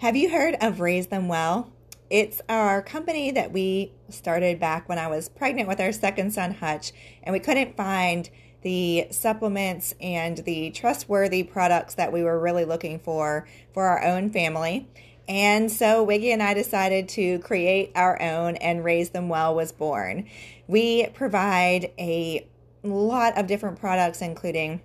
Have you heard of Raise Them Well? It's our company that we started back when I was pregnant with our second son, Hutch, and we couldn't find the supplements and the trustworthy products that we were really looking for for our own family. And so Wiggy and I decided to create our own, and Raise Them Well was born. We provide a lot of different products, including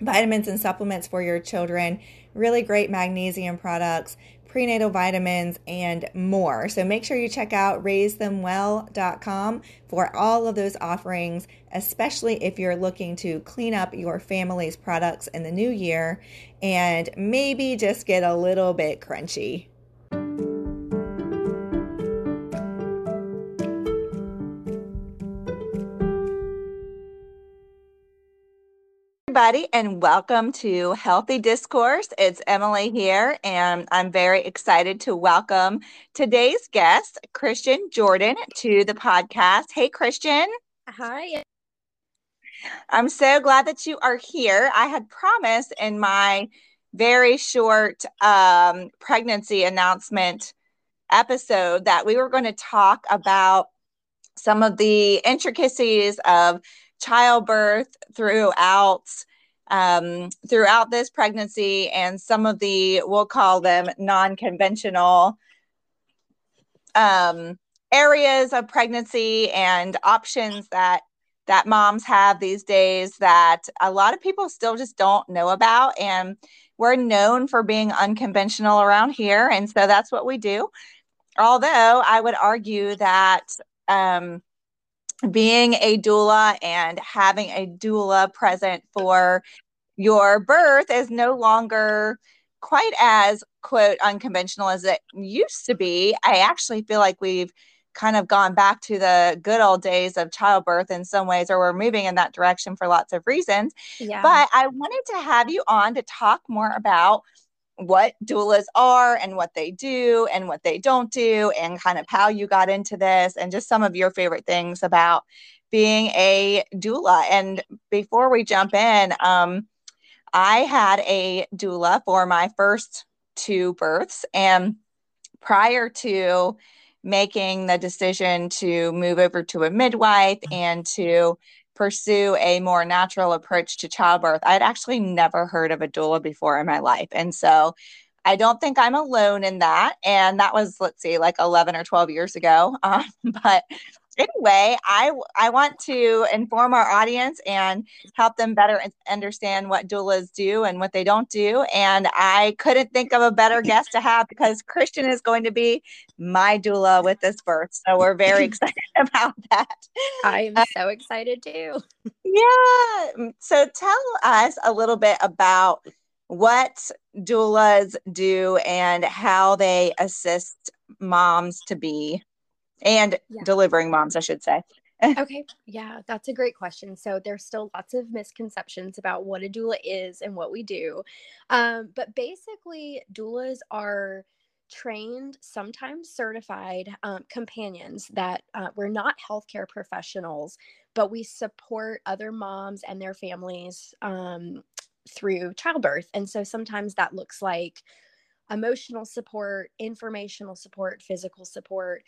vitamins and supplements for your children, really great magnesium products, prenatal vitamins, and more. So make sure you check out raisethemwell.com for all of those offerings, especially if you're looking to clean up your family's products in the new year and maybe just get a little bit crunchy. Everybody, and welcome to Healthy Discourse. It's Emily here, and I'm very excited to welcome today's guest, Kristian Jordan, to the podcast. Hey, Kristian. Hi. I'm so glad that you are here. I had promised in my very short um, pregnancy announcement episode that we were going to talk about some of the intricacies of childbirth throughout um, throughout this pregnancy and some of the we'll call them non-conventional um, areas of pregnancy and options that that moms have these days that a lot of people still just don't know about. And we're known for being unconventional around here. And so that's what we do. Although i would argue that um, being a doula and having a doula present for your birth is no longer quite as quote unconventional as it used to be. I actually feel like we've kind of gone back to the good old days of childbirth in some ways, or we're moving in that direction for lots of reasons. Yeah. But I wanted to have you on to talk more about what doulas are and what they do and what they don't do and kind of how you got into this and just some of your favorite things about being a doula. And before we jump in um, i had a doula for my first two births. And prior to making the decision to move over to a midwife and to pursue a more natural approach to childbirth. I'd actually never heard of a doula before in my life. And so I don't think I'm alone in that. And that was, let's see, like 11 or 12 years ago. Um, but anyway, I I want to inform our audience and help them better understand what doulas do and what they don't do. And I couldn't think of a better guest to have because Kristian is going to be my doula with this birth. So we're very excited about that. I'm uh, so excited too. yeah. So tell us a little bit about what doulas do and how they assist moms to be and yeah. delivering moms, I should say. okay. Yeah, that's a great question. So there's still lots of misconceptions about what a doula is and what we do. Um, but basically, doulas are trained, sometimes certified um, companions that uh, we're not healthcare professionals, but we support other moms and their families um, through childbirth. And so sometimes that looks like emotional support, informational support, physical support.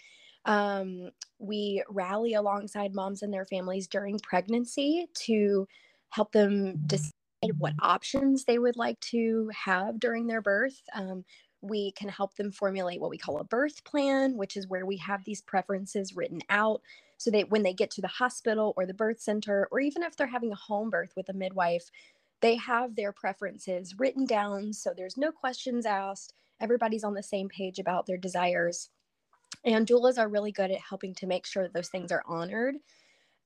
Um, we rally alongside moms and their families during pregnancy to help them decide what options they would like to have during their birth. Um, we can help them formulate what we call a birth plan, which is where we have these preferences written out so that when they get to the hospital or the birth center, or even if they're having a home birth with a midwife, they have their preferences written down. So there's no questions asked. Everybody's on the same page about their desires. And doulas are really good at helping to make sure that those things are honored.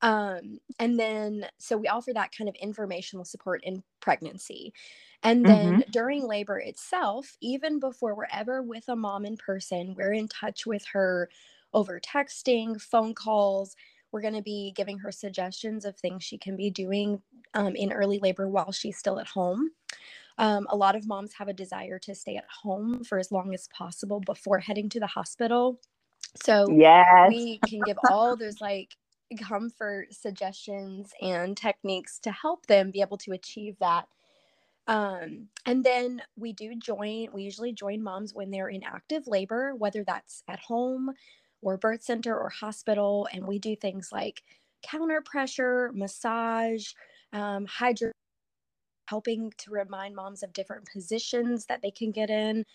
Um, and then, so we offer that kind of informational support in pregnancy. And then mm-hmm. during labor itself, even before we're ever with a mom in person, we're in touch with her over texting, phone calls. We're going to be giving her suggestions of things she can be doing um, in early labor while she's still at home. Um, a lot of moms have a desire to stay at home for as long as possible before heading to the hospital. So yes. we can give all those like comfort suggestions and techniques to help them be able to achieve that. Um, and then we do join, we usually join moms when they're in active labor, whether that's at home or birth center or hospital. And we do things like counter pressure, massage, um, hydro, helping to remind moms of different positions that they can get in.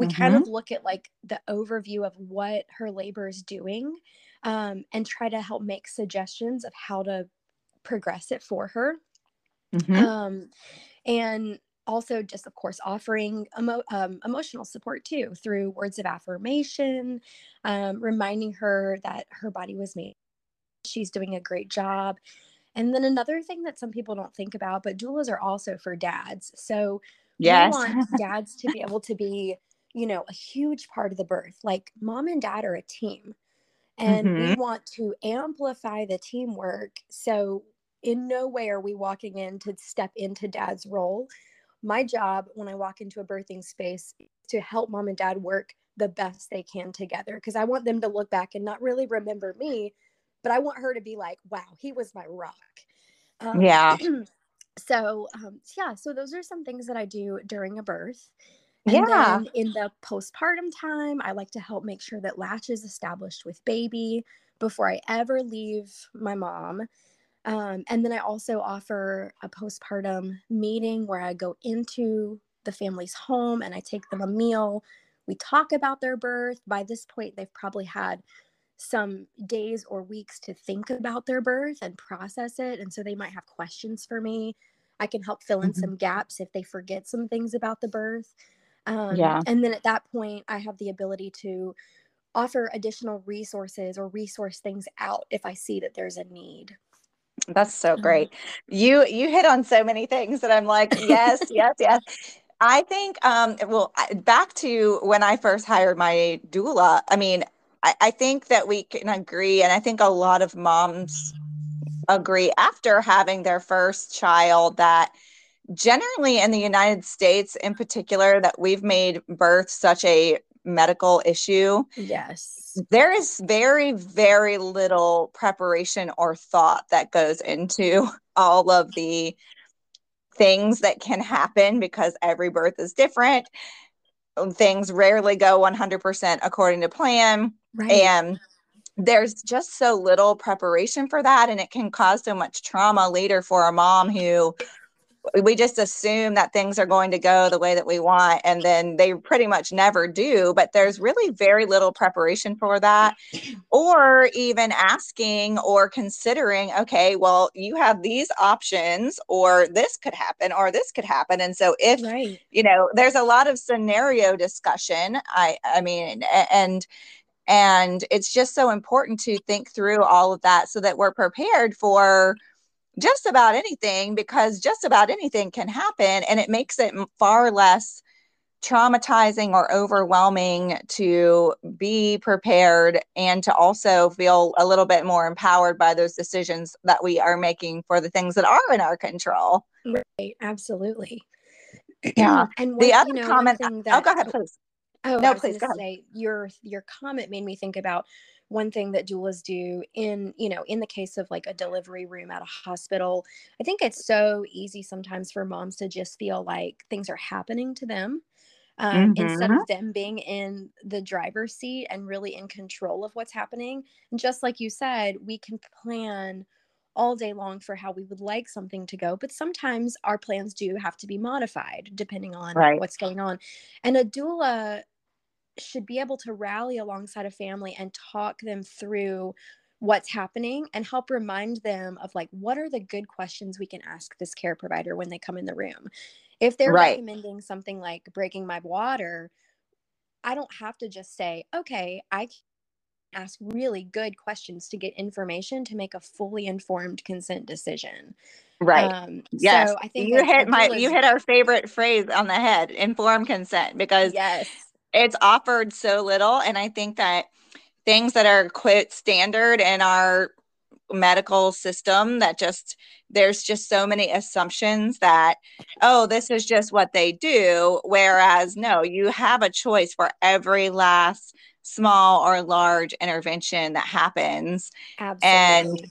We mm-hmm. kind of look at like the overview of what her labor is doing um, and try to help make suggestions of how to progress it for her. Mm-hmm. Um, and also just of course offering emo- um, emotional support too through words of affirmation um, reminding her that her body was made she's doing a great job and then another thing that some people don't think about but doulas are also for dads so yes. we want dads to be able to be you know a huge part of the birth like mom and dad are a team and mm-hmm. we want to amplify the teamwork so in no way are we walking in to step into dad's role. My job when I walk into a birthing space is to help mom and dad work the best they can together because I want them to look back and not really remember me, but I want her to be like, wow, he was my rock. Um, yeah. so, um, yeah, so those are some things that I do during a birth. And yeah. then in the postpartum time, I like to help make sure that latch is established with baby before I ever leave my mom. Um, and then I also offer a postpartum meeting where I go into the family's home and I take them a meal. We talk about their birth. By this point, they've probably had some days or weeks to think about their birth and process it. And so they might have questions for me. I can help fill in mm-hmm. some gaps if they forget some things about the birth. Um, yeah. And then at that point, I have the ability to offer additional resources or resource things out if I see that there's a need. That's so mm-hmm. great. You you hit on so many things that I'm like, yes, yes, yes. I think um well back to when I first hired my doula, I mean, I, I think that we can agree, and I think a lot of moms agree after having their first child that generally in the United States in particular that we've made birth such a medical issue. Yes. There is very, very little preparation or thought that goes into all of the things that can happen because every birth is different. Things rarely go 100% according to plan. Right. And there's just so little preparation for that. And it can cause so much trauma later for a mom who we just assume that things are going to go the way that we want and then they pretty much never do but there's really very little preparation for that or even asking or considering okay well you have these options or this could happen or this could happen and so if right. you know there's a lot of scenario discussion i i mean and and it's just so important to think through all of that so that we're prepared for just about anything because just about anything can happen and it makes it far less traumatizing or overwhelming to be prepared and to also feel a little bit more empowered by those decisions that we are making for the things that are in our control. Right, absolutely. Yeah. and the other you know, comment, that, oh, go ahead, please. Oh, no, please go ahead. Say, your your comment made me think about one thing that doulas do in you know in the case of like a delivery room at a hospital i think it's so easy sometimes for moms to just feel like things are happening to them um, mm-hmm. instead of them being in the driver's seat and really in control of what's happening and just like you said we can plan all day long for how we would like something to go but sometimes our plans do have to be modified depending on right. what's going on and a doula should be able to rally alongside a family and talk them through what's happening and help remind them of like what are the good questions we can ask this care provider when they come in the room. If they're right. recommending something like breaking my water i don't have to just say okay i ask really good questions to get information to make a fully informed consent decision. Right. Um, yes. So i think you hit my you hit our favorite phrase on the head informed consent because yes it's offered so little and i think that things that are quite standard in our medical system that just there's just so many assumptions that oh this is just what they do whereas no you have a choice for every last small or large intervention that happens Absolutely. and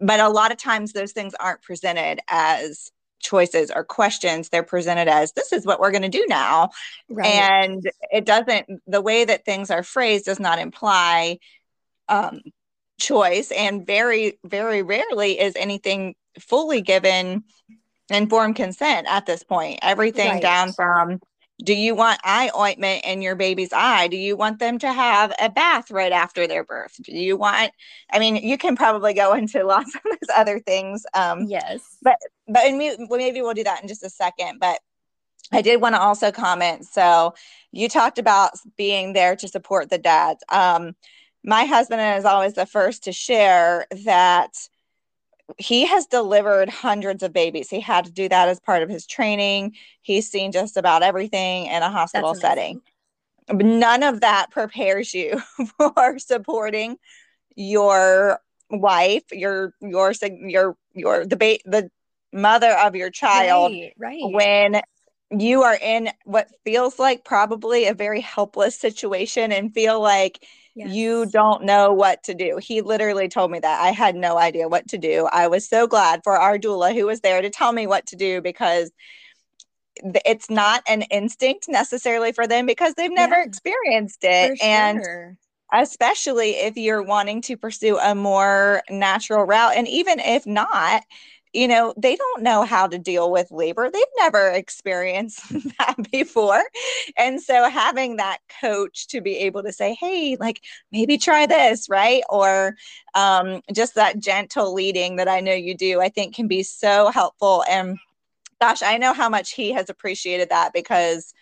but a lot of times those things aren't presented as choices or questions they're presented as this is what we're going to do now right. and it doesn't the way that things are phrased does not imply um, choice and very very rarely is anything fully given informed consent at this point everything right. down from do you want eye ointment in your baby's eye? Do you want them to have a bath right after their birth? Do you want, I mean, you can probably go into lots of those other things. Um, yes. But, but maybe we'll do that in just a second. But I did want to also comment. So you talked about being there to support the dads. Um, my husband is always the first to share that he has delivered hundreds of babies. He had to do that as part of his training. He's seen just about everything in a hospital setting. None of that prepares you for supporting your wife, your your your your the ba- the mother of your child right, right. when you are in what feels like probably a very helpless situation and feel like Yes. You don't know what to do. He literally told me that. I had no idea what to do. I was so glad for our doula who was there to tell me what to do because it's not an instinct necessarily for them because they've never yeah. experienced it. Sure. And especially if you're wanting to pursue a more natural route. And even if not, you know, they don't know how to deal with labor. They've never experienced that before. And so having that coach to be able to say, hey, like maybe try this, right? Or um, just that gentle leading that I know you do, I think can be so helpful. And gosh, I know how much he has appreciated that because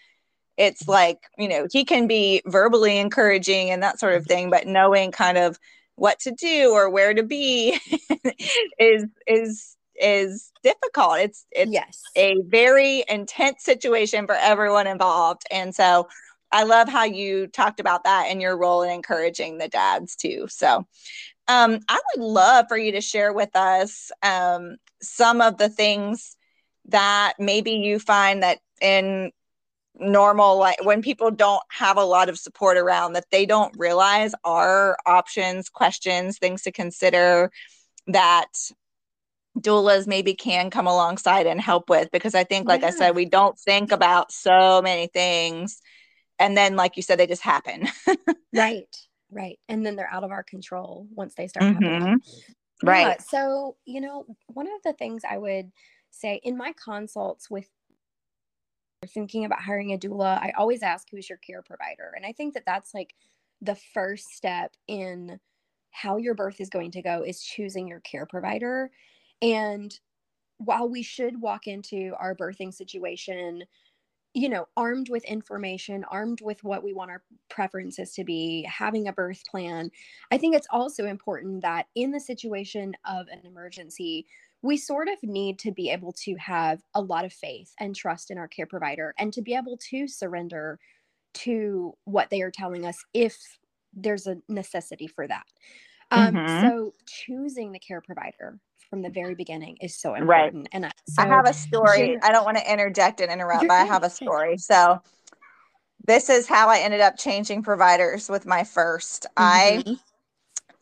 it's like, you know, he can be verbally encouraging and that sort of thing, but knowing kind of what to do or where to be is is is difficult. It's it's yes. a very intense situation for everyone involved. And so I love how you talked about that and your role in encouraging the dads too. So um, I would love for you to share with us um, some of the things that maybe you find that in normal like when people don't have a lot of support around that they don't realize are options questions things to consider that doulas maybe can come alongside and help with because I think, like yeah. I said, we don't think about so many things. And then, like you said, they just happen. right, right. And then they're out of our control once they start mm-hmm. happening. Right. Yeah, so, you know, one of the things I would say in my consults with thinking about hiring a doula, I always ask who's your care provider. And I think that that's like the first step in how your birth is going to go is choosing your care provider and while we should walk into our birthing situation, you know, armed with information, armed with what we want our preferences to be, having a birth plan, I think it's also important that in the situation of an emergency, we sort of need to be able to have a lot of faith and trust in our care provider and to be able to surrender to what they are telling us if there's a necessity for that. Um, mm-hmm. So, choosing the care provider from the very beginning is so important. Right. And I, so I have a story. I don't want to interject and interrupt, but I have a story. So this is how I ended up changing providers with my 1st mm-hmm. I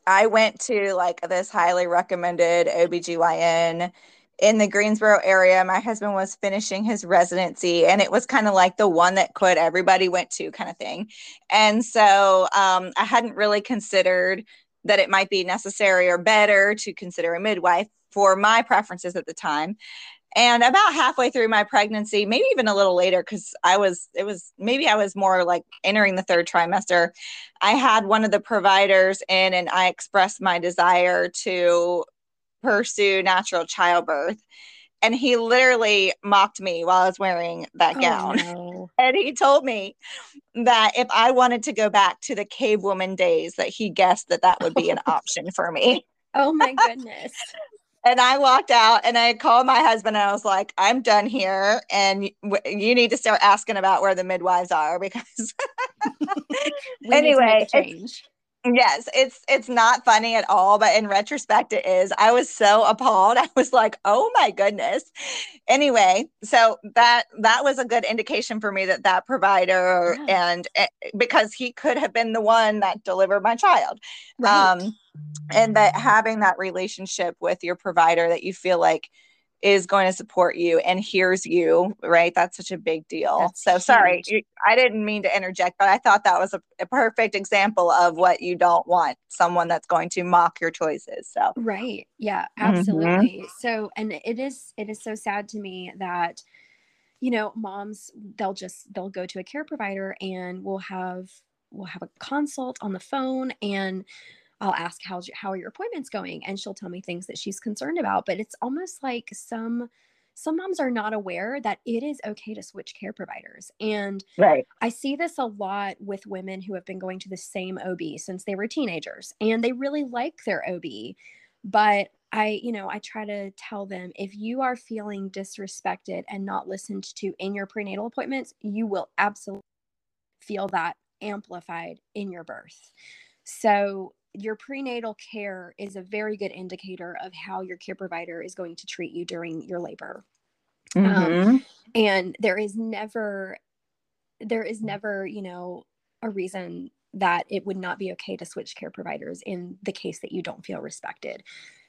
I went to like this highly recommended OBGYN in the Greensboro area. My husband was finishing his residency, and it was kind of like the one that could everybody went to kind of thing. And so um, I hadn't really considered that it might be necessary or better to consider a midwife for my preferences at the time. And about halfway through my pregnancy, maybe even a little later, because I was, it was maybe I was more like entering the third trimester. I had one of the providers in, and I expressed my desire to pursue natural childbirth. And he literally mocked me while I was wearing that oh, gown. No. and he told me that if I wanted to go back to the cave woman days, that he guessed that that would be an option for me. Oh my goodness. And I walked out and I called my husband and I was like, I'm done here. And w- you need to start asking about where the midwives are because anyway, change. Yes, it's it's not funny at all, but in retrospect it is. I was so appalled. I was like, "Oh my goodness." Anyway, so that that was a good indication for me that that provider yeah. and eh, because he could have been the one that delivered my child. Right. Um and that having that relationship with your provider that you feel like is going to support you and hears you, right? That's such a big deal. That's so huge. sorry, I didn't mean to interject, but I thought that was a, a, perfect example of what you don't want someone that's going to mock your choices. So, right. Yeah, absolutely. Mm-hmm. So, and it is, it is so sad to me that, you know, moms, they'll just, they'll go to a care provider and we'll have, we'll have a consult on the phone and I'll ask how's your, how are your appointments going? And she'll tell me things that she's concerned about but it's almost like some some moms are not aware that it is okay to switch care providers. And right. I see this a lot with women who have been going to the same OB since they were teenagers and they really like their OB but I, you know, I try to tell them if you are feeling disrespected and not listened to in your prenatal appointments, you will absolutely feel that amplified in your birth. So your prenatal care is a very good indicator of how your care provider is going to treat you during your labor. Um, mm-hmm. Um, and there is never, there is never, you know, a reason that it would not be okay to switch care providers in the case that you don't feel respected.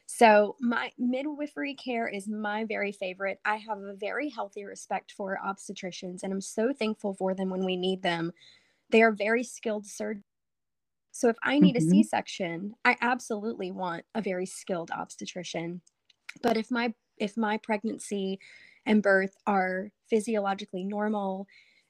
So, my midwifery care is my very favorite. I have a very healthy respect for obstetricians, and I'm so thankful for them when we need them. They are very skilled surgeons so if I need mm-hmm. a C-section, I absolutely want a very skilled obstetrician. But if my if my pregnancy and birth are physiologically normal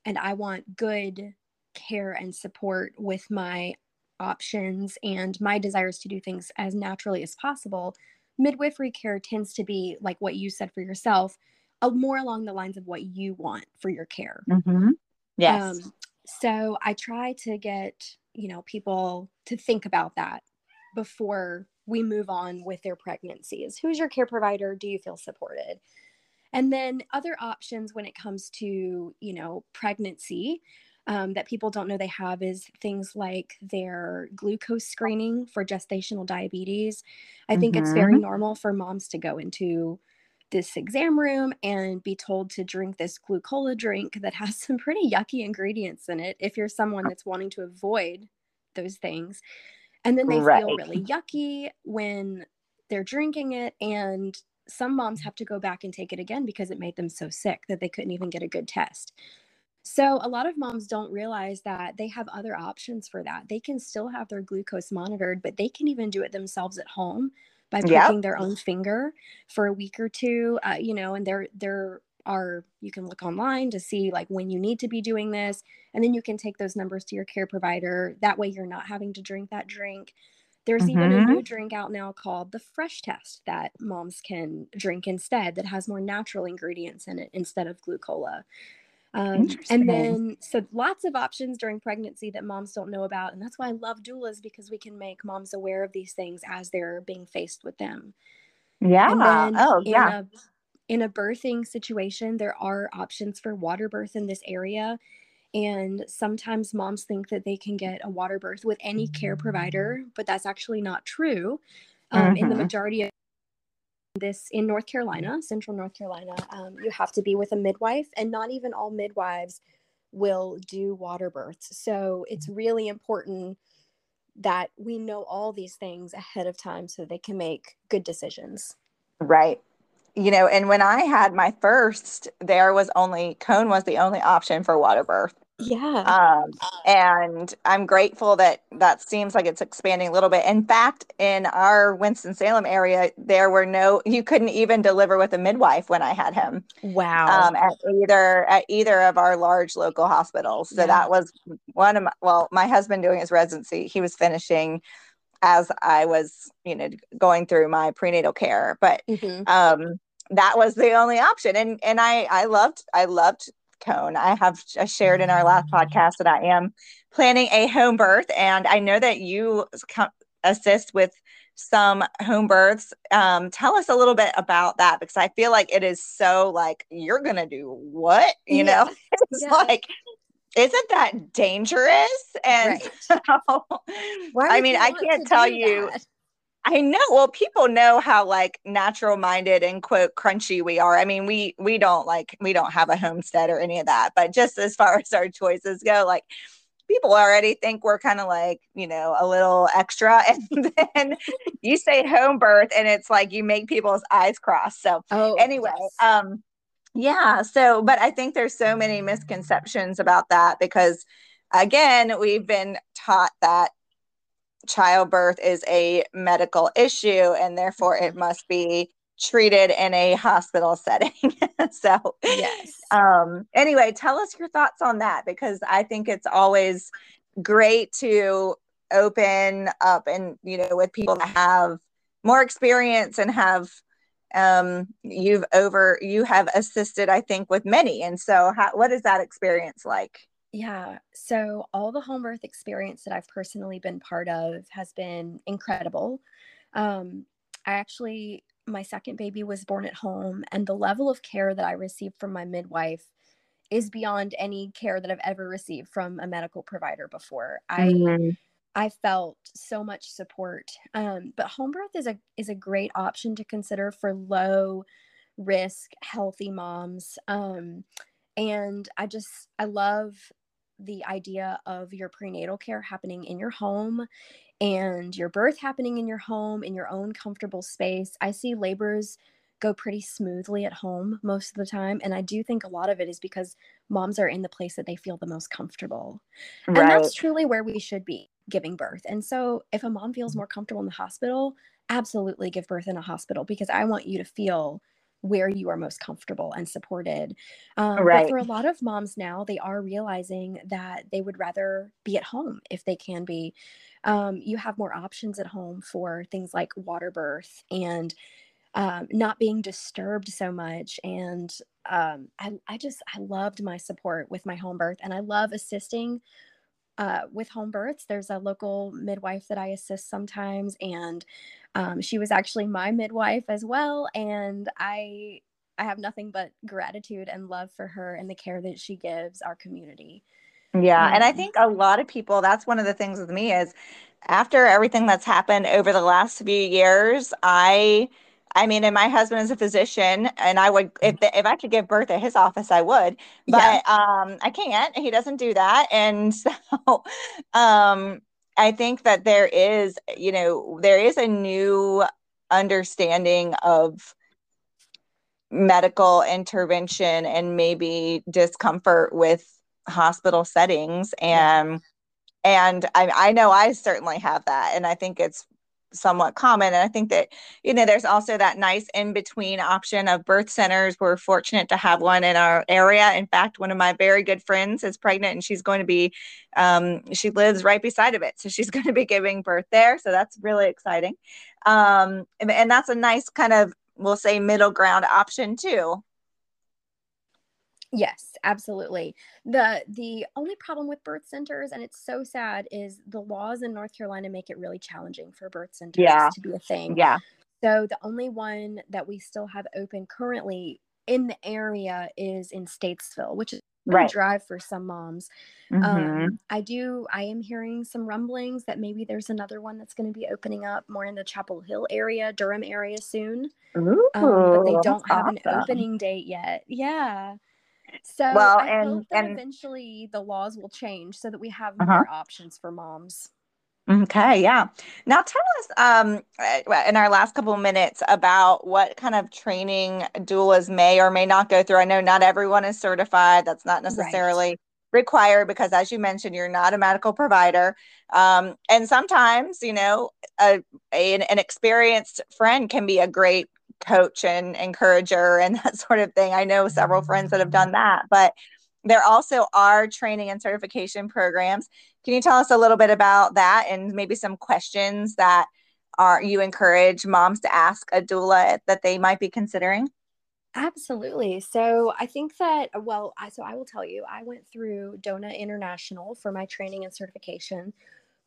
and I want good care and support with my options and my desires to do things as naturally as possible, midwifery care tends to be like what you said for yourself, uh, more along the lines of what you want for your care. Mm-hmm. Yes. Um, so I try to get you know people to think about that before we move on with their pregnancies who's your care provider do you feel supported and then other options when it comes to you know pregnancy um, that people don't know they have is things like their glucose screening for gestational diabetes i think mm-hmm. it's very mm-hmm. normal for moms to go into this exam room and be told to drink this glucola drink that has some pretty yucky ingredients in it if you're someone uh that's wanting to avoid those things. And then they right. feel really yucky when they're drinking it and some moms have to go back and take it again because it made them so sick that they couldn't even get a good test. So, a lot of moms don't realize that they have other options for that. They can still have their glucose monitored, but they can even do it themselves at home by pricking yep. their own finger for a week or two. Uh, you know, and there there are you can look online to see like when you need to be doing this, and then you can take those numbers to your care provider. That way, you're not having to drink that drink. There's mm-hmm. even a new mm-hmm. drink out now called the Fresh Test that moms can drink instead that has more natural ingredients in it instead of glucola. Um, and then, so lots of options during pregnancy that moms don't know about. And that's why I love doulas because we can make moms aware of these things as they're being faced with them. Yeah. oh, yeah. A, in a birthing situation, there are options for water birth in this area. And sometimes moms think that they can get a water birth with any care provider, but that's actually not true. Um, mm-hmm. In the mm-hmm. majority of this in North Carolina, Central North Carolina, um, you have to be with a midwife, and not even all midwives will do water births. So it's really important that we know all these things ahead of time so they can make good decisions. Right. You know, and when I had my first, there was only cone was the only option for water birth. Yeah. Um, and I'm grateful that that seems like it's expanding a little bit. In fact, in our Winston-Salem area, there were no, you couldn't even deliver with a midwife when I had him. Wow. Um, at either, at either of our large local hospitals. So yeah. that was one of my, well, my husband doing his residency, he was finishing as I was, you know, going through my prenatal care, but, mm-hmm. um, that was the only option and and i i loved i loved cone. I have shared in our last podcast that I am planning a home birth, and I know that you assist with some home births. Um, tell us a little bit about that because I feel like it is so like you're gonna do what you yeah. know. It's yeah. like isn't that dangerous? And right. so, I mean, I can't tell you. That? I know. Well, people know how like natural minded and quote crunchy we are. I mean, we we don't like we don't have a homestead or any of that, but just as far as our choices go, like people already think we're kind of like, you know, a little extra. And then you say home birth and it's like you make people's eyes cross. So, oh, anyway, yes. um, yeah. So, but I think there's so many misconceptions about that because, again, we've been taught that childbirth is a medical issue and therefore it mm-hmm. must be treated in a hospital setting. so, yes. Um, anyway, tell us your thoughts on that because I think it's always great to open up and, you know, with people that have more experience and have um you've over you have assisted i think with many and so how, what is that experience like yeah. So all the home birth experience that I've personally been part of has been incredible. Um, I actually, my second baby was born at home, and the level of care that I received from my midwife is beyond any care that I've ever received from a medical provider before. I mm-hmm. I felt so much support. Um, but home birth is a is a great option to consider for low risk, healthy moms. Um, and I just I love the idea of your prenatal care happening in your home and your birth happening in your home in your own comfortable space. I see labors go pretty smoothly at home most of the time. And I do think a lot of it is because moms are in the place that they feel the most comfortable. Right. And that's truly where we should be giving birth. And so if a mom feels more comfortable in the hospital, absolutely give birth in a hospital because I want you to feel where you are most comfortable and supported. Um, right. But for a lot of moms now, they are realizing that they would rather be at home if they can be. Um, you have more options at home for things like water birth and um, not being disturbed so much. And um, I, I just, I loved my support with my home birth and I love assisting uh, with home births. There's a local midwife that I assist sometimes, and um, she was actually my midwife as well. And I I have nothing but gratitude and love for her and the care that she gives our community. Yeah, and I think a lot of people. That's one of the things with me is after everything that's happened over the last few years, I I mean, and my husband is a physician, and I would if if I could give birth at his office, I would, but yeah. um, I can't. He doesn't do that, and so um, I think that there is, you know, there is a new understanding of medical intervention and maybe discomfort with hospital settings. And and I, I know I certainly have that. And I think it's somewhat common. And I think that, you know, there's also that nice in between option of birth centers. We're fortunate to have one in our area. In fact, one of my very good friends is pregnant and she's going to be, um, she lives right beside of it. So she's going to be giving birth there. So that's really exciting. Um, and, and that's a nice kind of, we'll say, middle ground option too. Yes, absolutely. The the only problem with birth centers and it's so sad is the laws in North Carolina make it really challenging for birth centers yeah. to be a thing. Yeah. So the only one that we still have open currently in the area is in Statesville, which is right. drive for some moms. Mm-hmm. Um, I do. I am hearing some rumblings that maybe there's another one that's going to be opening up more in the Chapel Hill area, Durham area soon. Ooh, um, but they don't have awesome. an opening date yet. Yeah. So well, I and, hope that and, eventually the laws will change so that we have uh-huh. more options for moms. Okay, yeah. Now tell us um, uh, in our last couple of minutes about what kind of training doulas may or may not go through. I know not everyone is certified. That's not necessarily right. required because, as you mentioned, you're not a medical provider. Um, and sometimes, you know, a, a, an experienced friend can be a great coach and encourager and that sort of thing. I know several friends that have done that, but there also are training and certification programs. Can you tell us a little bit about that and maybe some questions that are you encourage moms to ask a doula that they might be considering? Absolutely. So I think that, well, I, so I will tell you, I went through DONA International for my training and certification,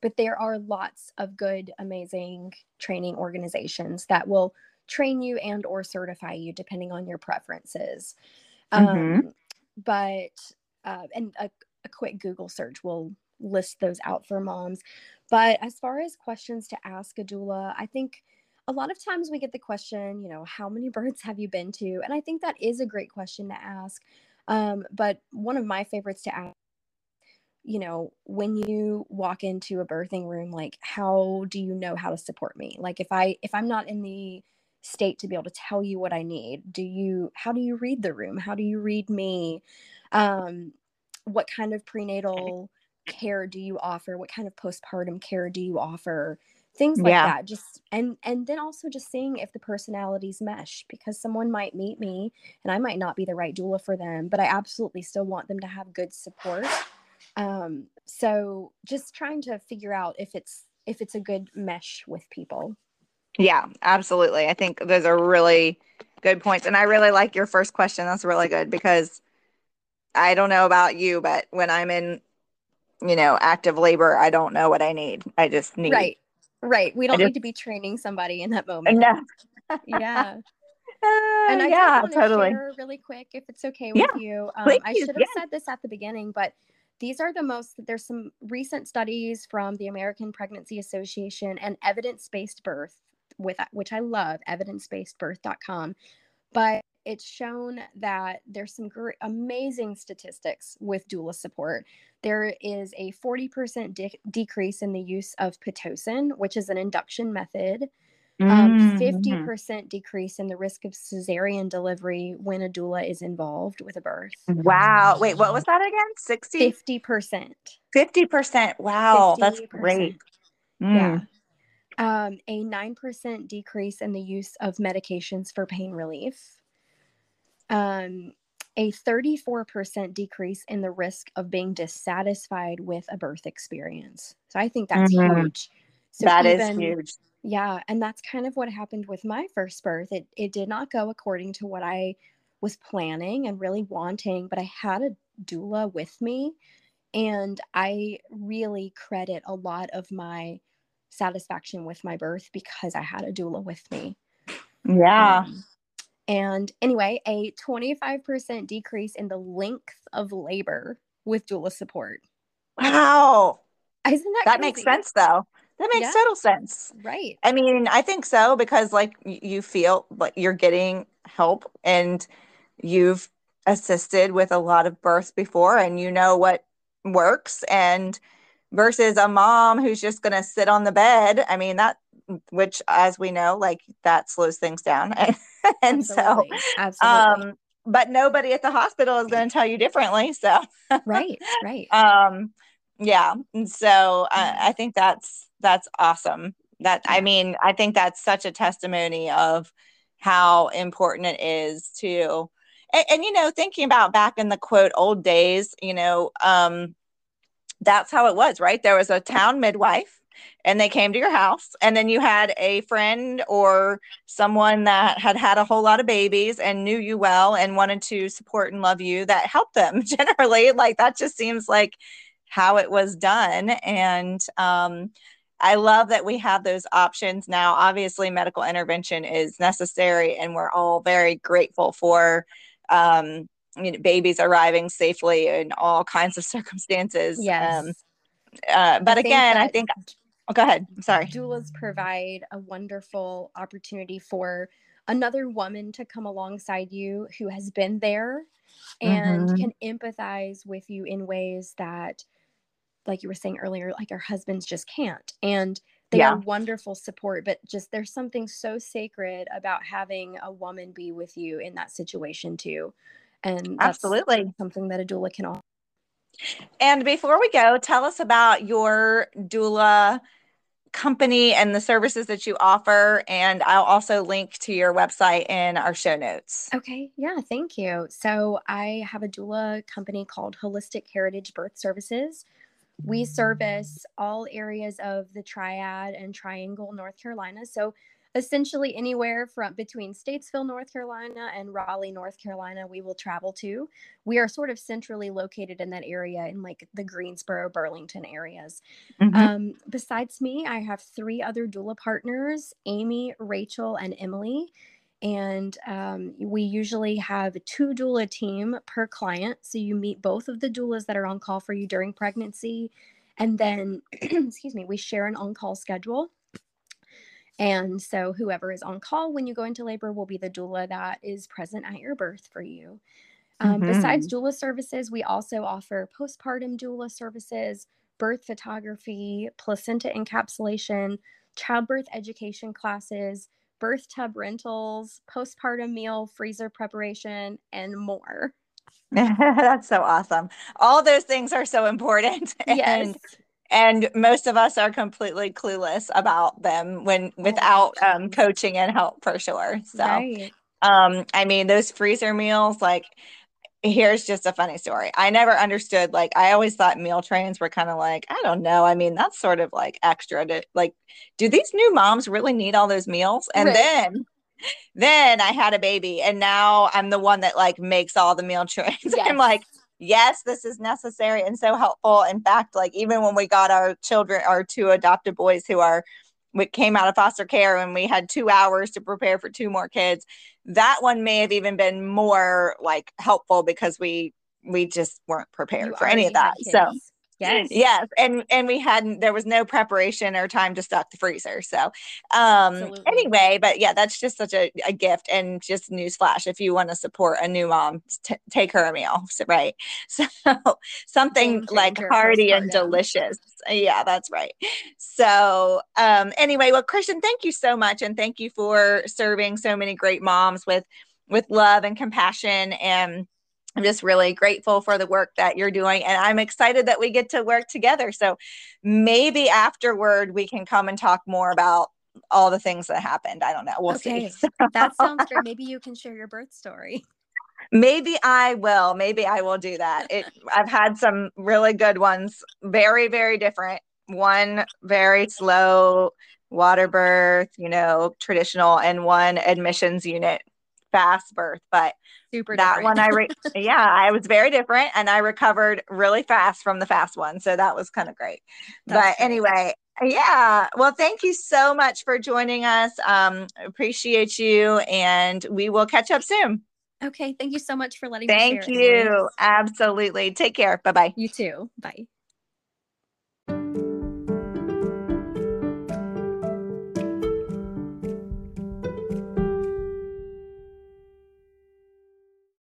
but there are lots of good, amazing training organizations that will train you and or certify you depending on your preferences mm-hmm. um, but uh, and a, a quick google search will list those out for moms but as far as questions to ask a doula i think a lot of times we get the question you know how many births have you been to and i think that is a great question to ask um, but one of my favorites to ask you know, when you walk into a birthing room, like how do you know how to support me? Like if I if I'm not in the state to be able to tell you what I need, do you how do you read the room? How do you read me? Um, what kind of prenatal care do you offer? What kind of postpartum care do you offer? Things like yeah. that. Just and and then also just seeing if the personalities mesh because someone might meet me and I might not be the right doula for them, but I absolutely still want them to have good support um, so just trying to figure out if it's if it's a good mesh with people. Yeah, absolutely. I think those are really good points. And I really like your first question. That's really good because I don't know about you, but when I'm in, you know, active labor, I don't know what I need. I just need. Right. Right. We don't just, need to be training somebody in that moment. No. yeah. Uh, and I yeah, just want to totally. share really quick, if it's okay with yeah, you. Um, I should have yeah. said this at the beginning, but these are the most, there's some recent studies from the American Pregnancy Association and evidence based birth, with which I love, evidence-based-birth.com. But it's shown that there's some great, amazing statistics with doula support. There is a 40% de- decrease in the use of Pitocin, which is an induction method um, 50% mm-hmm. percent decrease in the risk of cesarean delivery when a doula is involved with a birth. Wow. Wait, what was that again? 60? 50%. 50%. Wow. 50%. That's great. Mm. Yeah. Um, a 9% decrease in the use of medications for pain relief. Um, a 34% decrease in the risk of being dissatisfied with a birth experience. So I think that's mm-hmm. huge. So that even, is huge yeah, and that's kind of what happened with my first birth. It it did not go according to what I was planning and really wanting, but I had a doula with me and I really credit a lot of my satisfaction with my birth because I had a doula with me. Yeah. Um, and anyway, a 25% decrease in the length of labor with doula support. Wow. Isn't that That crazy? makes sense though. That makes yeah. total sense. Right. I mean, I think so because like you feel like you're getting help and you've assisted with a lot of births before and you know what works and versus a mom who's just going to sit on the bed. I mean, that which as we know like that slows things down. and Absolutely. so Absolutely. um but nobody at the hospital is going to tell you differently, so Right, right. um yeah and so I, I think that's that's awesome that i mean i think that's such a testimony of how important it is to and, and, you know thinking about back in the quote old days you know um that's how it was right? There was a town midwife and they came to your house and then you had a friend or someone that had had a whole lot of babies and knew you well and wanted to support and love you that helped them generally. Like that just seems like how it was done. And um, I love that we have those options now. Obviously, medical intervention is necessary, and we're all very grateful for um, you know, babies arriving safely in all kinds of circumstances. Yes. Um, uh, but I again, I think. Oh, go ahead. I'm sorry. Doulas provide a wonderful opportunity for another woman to come alongside you who has been there and mm-hmm. can empathize with you in ways that like you were saying earlier, like our husbands just can't. And they yeah. are wonderful support, but just there's something so sacred about having a woman be with you in that situation too. And absolutely something that a doula can offer. And before we go, tell us about your doula company and the services that you offer. And I'll also link to your website in our show notes. Okay. Yeah. Thank you. So I have a doula company called Holistic Heritage Birth Services. We service all areas of the Triad and Triangle, North Carolina. So essentially anywhere from between Statesville, North Carolina and Raleigh, North Carolina, we will travel to. We are sort of centrally located in that area in like the Greensboro, Burlington areas. Mm-hmm. Um, besides me, I have three other doula partners Amy, Rachel, and Emily and um, we usually have two doula team per client so you meet both of the doulas that are on call for you during pregnancy and then excuse me we share an on-call schedule and so whoever is on call when you go into labor will be the doula that is present at your birth for you Um, mm-hmm. Besides doula services, we also offer postpartum doula services, birth photography, placenta encapsulation, childbirth education classes, birth tub rentals, postpartum meal freezer preparation, and more. That's so awesome. All those things are so important. Yes. And most of us are completely clueless about them when without um, coaching and help for sure. So right. um I mean those freezer meals like here's just a funny story. I never understood like I always thought meal trains were kind of like I don't know. I mean that's sort of like extra to like do these new moms really need all those meals? And right. then then I had a baby and now I'm the one that like makes all the meal trains. Yes. I'm like, yes, this is necessary and so helpful. In fact, like even when we got our children, our two adopted boys who are we came out of foster care and we had two hours to prepare for two more kids. That one may have even been more like helpful because we we just weren't prepared you for any of that. So Yes. Yes. And and we hadn't there was no preparation or time to stock the freezer. So um anyway, but yeah, that's just such a, a gift and just newsflash. If you want to support a new mom, t- take her a meal. So, right. So something like hearty and delicious. Yeah, that's right. So um anyway, well Kristian, thank you so much and thank you for serving so many great moms with with love and compassion and I'm just really grateful for the work that you're doing. And I'm excited that we get to work together. So maybe afterward, we can come and talk more about all the things that happened. I don't know. We'll okay. see. that sounds great. Maybe you can share your birth story. Maybe I will. Maybe I will do that. It I've had some really good ones, very, very different. One very slow water birth, you know, traditional, and one admissions unit fast birth. But super that different. one i re- yeah i was very different and i recovered really fast from the fast one so that was kind of great. That's but great. anyway yeah well thank you so much for joining us. Um appreciate you and we will catch up soon. Okay thank you so much for letting thank me thank you. Absolutely. Take care. Bye bye you too. Bye